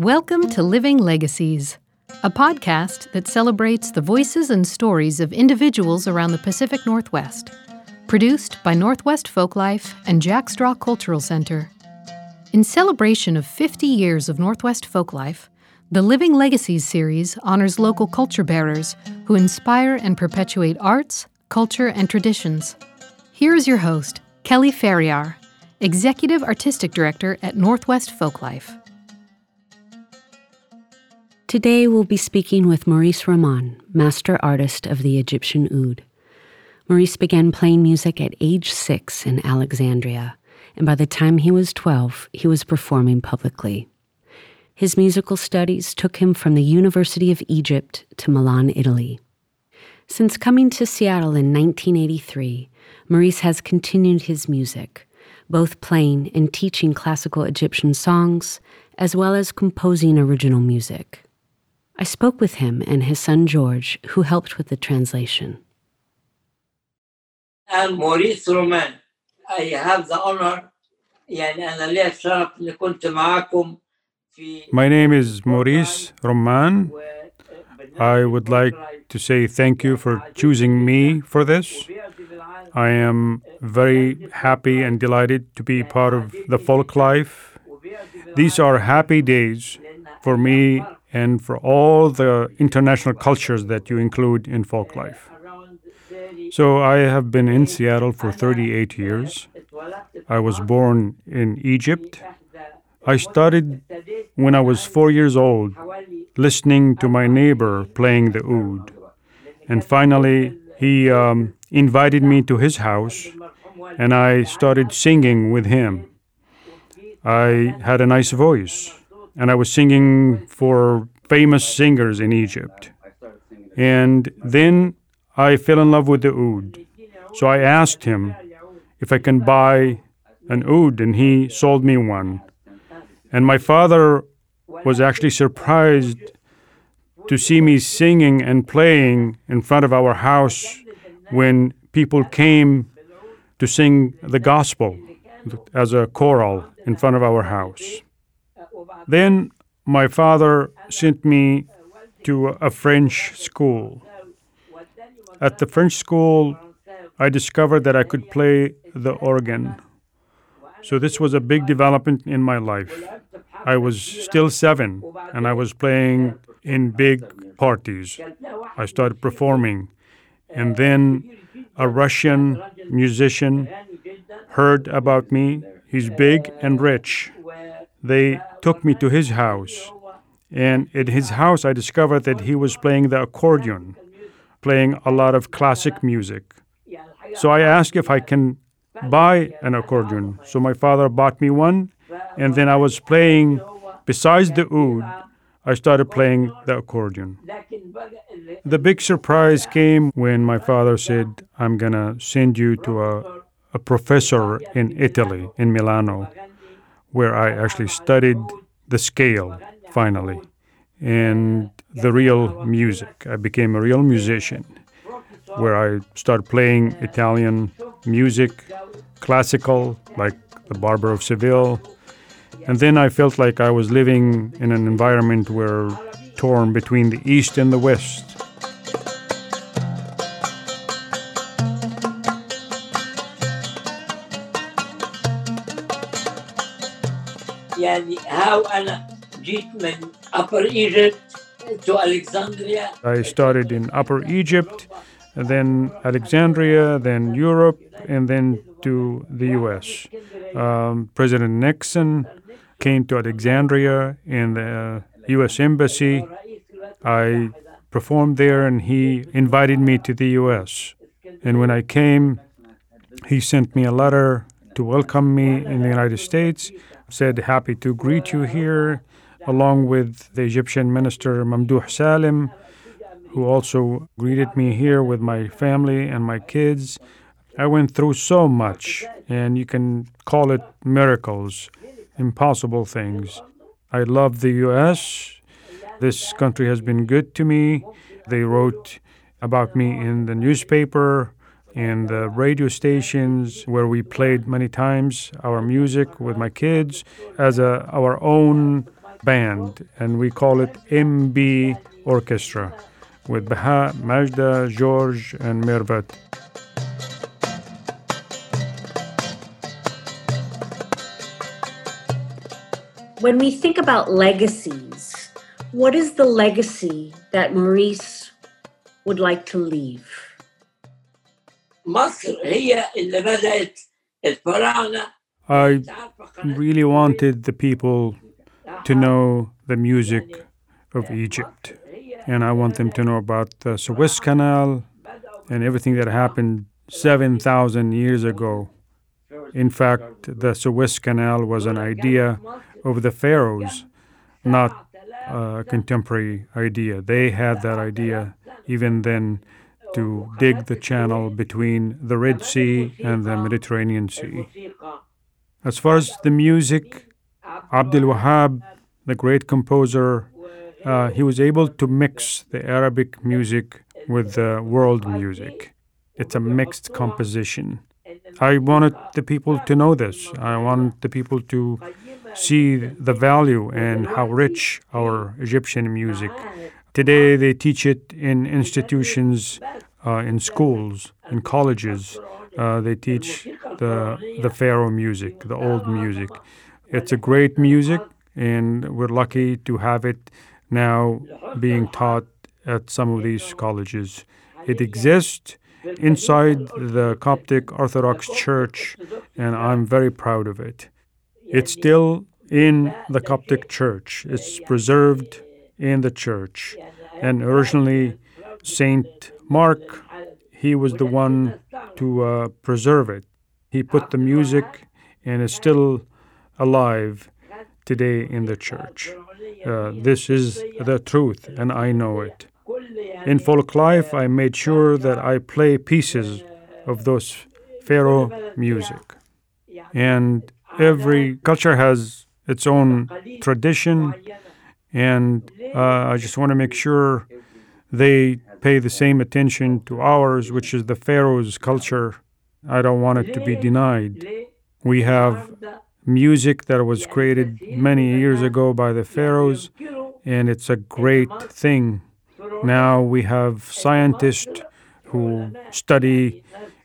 Welcome to Living Legacies, a podcast that celebrates the voices and stories of individuals around the Pacific Northwest. Produced by Northwest Folklife and Jack Straw Cultural Center. In celebration of 50 years of Northwest Folklife, the Living Legacies series honors local culture bearers who inspire and perpetuate arts, culture, and traditions. Here is your host, Kelli Faryar, Executive Artistic Director at Northwest Folklife. Today we'll be speaking with Maurice Rahman, master artist of the Egyptian oud. Maurice began playing music at age six in Alexandria, and by the time he was 12, he was performing publicly. His musical studies took him from the University of Egypt to Milan, Italy. Since coming to Seattle in 1983, Maurice has continued his music, both playing and teaching classical Egyptian songs, as well as composing original music. I spoke with him and his son George, who helped with the translation. I'm Maurice Roman. I have the honor. My name is Maurice Roman. I would like to say thank you for choosing me for this. I am very happy and delighted to be part of the folk life. These are happy days for me and for all the international cultures that you include in folk life. So I have been in Seattle for 38 years. I was born in Egypt. I started when I was four years old, listening to my neighbor playing the oud. And finally, he um, invited me to his house, and I started singing with him. I had a nice voice, and I was singing for famous singers in Egypt. And then I fell in love with the oud. So I asked him if I can buy an oud, and he sold me one. And my father was actually surprised to see me singing and playing in front of our house when people came to sing the gospel as a choral in front of our house. Then my father sent me to a French school. At the French school, I discovered that I could play the organ. So this was a big development in my life. I was still seven, and I was playing in big parties. I started performing. And then a Russian musician heard about me. He's big and rich. They took me to his house. And at his house, I discovered that he was playing the accordion, playing a lot of classic music. So I asked if I can buy an accordion. So my father bought me one, and then I was playing, besides the oud, I started playing the accordion. The big surprise came when my father said, I'm going to send you to a, a professor in Italy, in Milano, where I actually studied the scale finally and the real music. I became a real musician where I started playing Italian music, classical, like the Barber of Seville. And then I felt like I was living in an environment where torn between the East and the West. يعني how أنا جيت من Upper Egypt to Alexandria I started in Upper Egypt, and then Alexandria, then Europe, and then to the US. Um, President Nixon came to Alexandria in the US Embassy. I performed there, and he invited me to the US. And when I came, he sent me a letter to welcome me in the United States, said, Happy to greet you here, along with the Egyptian minister Mamdouh Salim, who also greeted me here with my family and my kids. I went through so much, and you can call it miracles, impossible things. I love the U.S. This country has been good to me. They wrote about me in the newspaper and the radio stations where we played many times our music with my kids as a, our own band, and we call it MB Orchestra with Baha, Majda, George, and Mirvat. When we think about legacies, what is the legacy that Maurice would like to leave? مصر هي اللي بدأت الفراعنة I really wanted the people to know the music of Egypt. And I want them to know about the Suez Canal and everything that happened 7,000 years ago. In fact, the Suez Canal was an idea of the pharaohs, not a contemporary idea. They had that idea even then to dig the channel between the Red Sea and the Mediterranean Sea. As far as the music, Abdul Wahab, the great composer, uh, he was able to mix the Arabic music with the world music. It's a mixed composition. I wanted the people to know this. I want the people to see the value and how rich our Egyptian music. Today they teach it in institutions, uh, in schools, in colleges. Uh, they teach the the pharaoh music, the old music. It's a great music, and we're lucky to have it now being taught at some of these colleges. It exists inside the Coptic Orthodox Church, and I'm very proud of it. It's still in the Coptic Church. It's preserved in the church, and originally Saint Mark, he was the one to uh, preserve it. He put the music and it's still alive today in the church. Uh, this is the truth, and I know it. In folk life, I made sure that I play pieces of those Pharaoh music. And every culture has its own tradition, and uh, I just want to make sure they pay the same attention to ours, which is the Pharaoh's culture. I don't want it to be denied. We have music that was created many years ago by the Pharaohs, and it's a great thing. Now we have scientists who study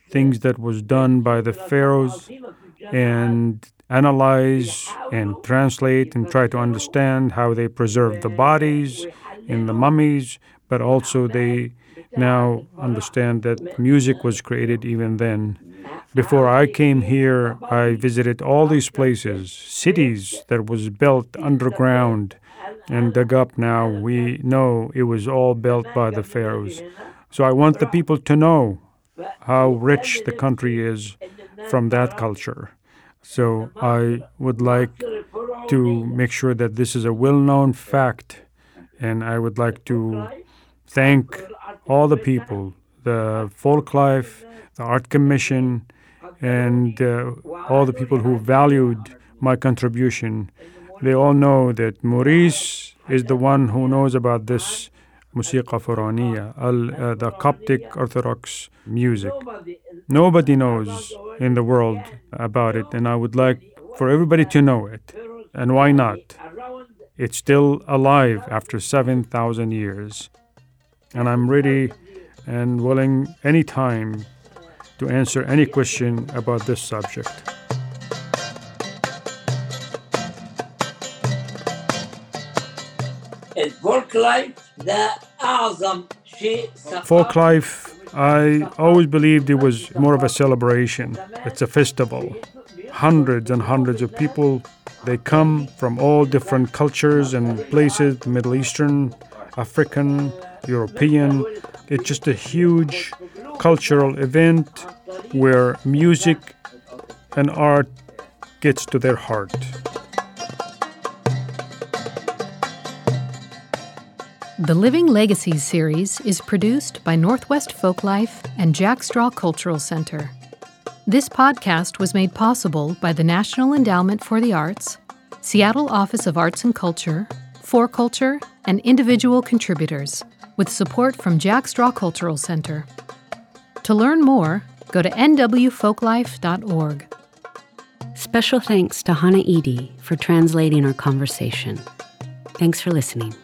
things that was done by the Pharaohs and analyze and translate and try to understand how they preserved the bodies in the mummies, but also they now understand that music was created even then. Before I came here, I visited all these places, cities that was built underground and dug up now. We know it was all built by the pharaohs. So I want the people to know how rich the country is from that culture. So I would like to make sure that this is a well known fact, and I would like to thank all the people, the folk life, the art commission, and uh, all the people who valued my contribution. They all know that Maurice is the one who knows about this musiqa Furaniya, uh, the Coptic Orthodox music. Nobody knows in the world about it, and I would like for everybody to know it. And why not? It's still alive after 7,000 years. And I'm ready and willing any time to answer any question about this subject. Folk life I always believed it was more of a celebration. It's a festival. Hundreds and hundreds of people, they come from all different cultures and places, Middle Eastern, African, European. It's just a huge cultural event where music and art gets to their heart. The Living Legacies series is produced by Northwest Folklife and Jack Straw Cultural Center. This podcast was made possible by the National Endowment for the Arts, Seattle Office of Arts and Culture, 4Culture, and individual contributors, with support from Jack Straw Cultural Center. To learn more, go to nwfolklife.org. Special thanks to Hannah Eady for translating our conversation. Thanks for listening.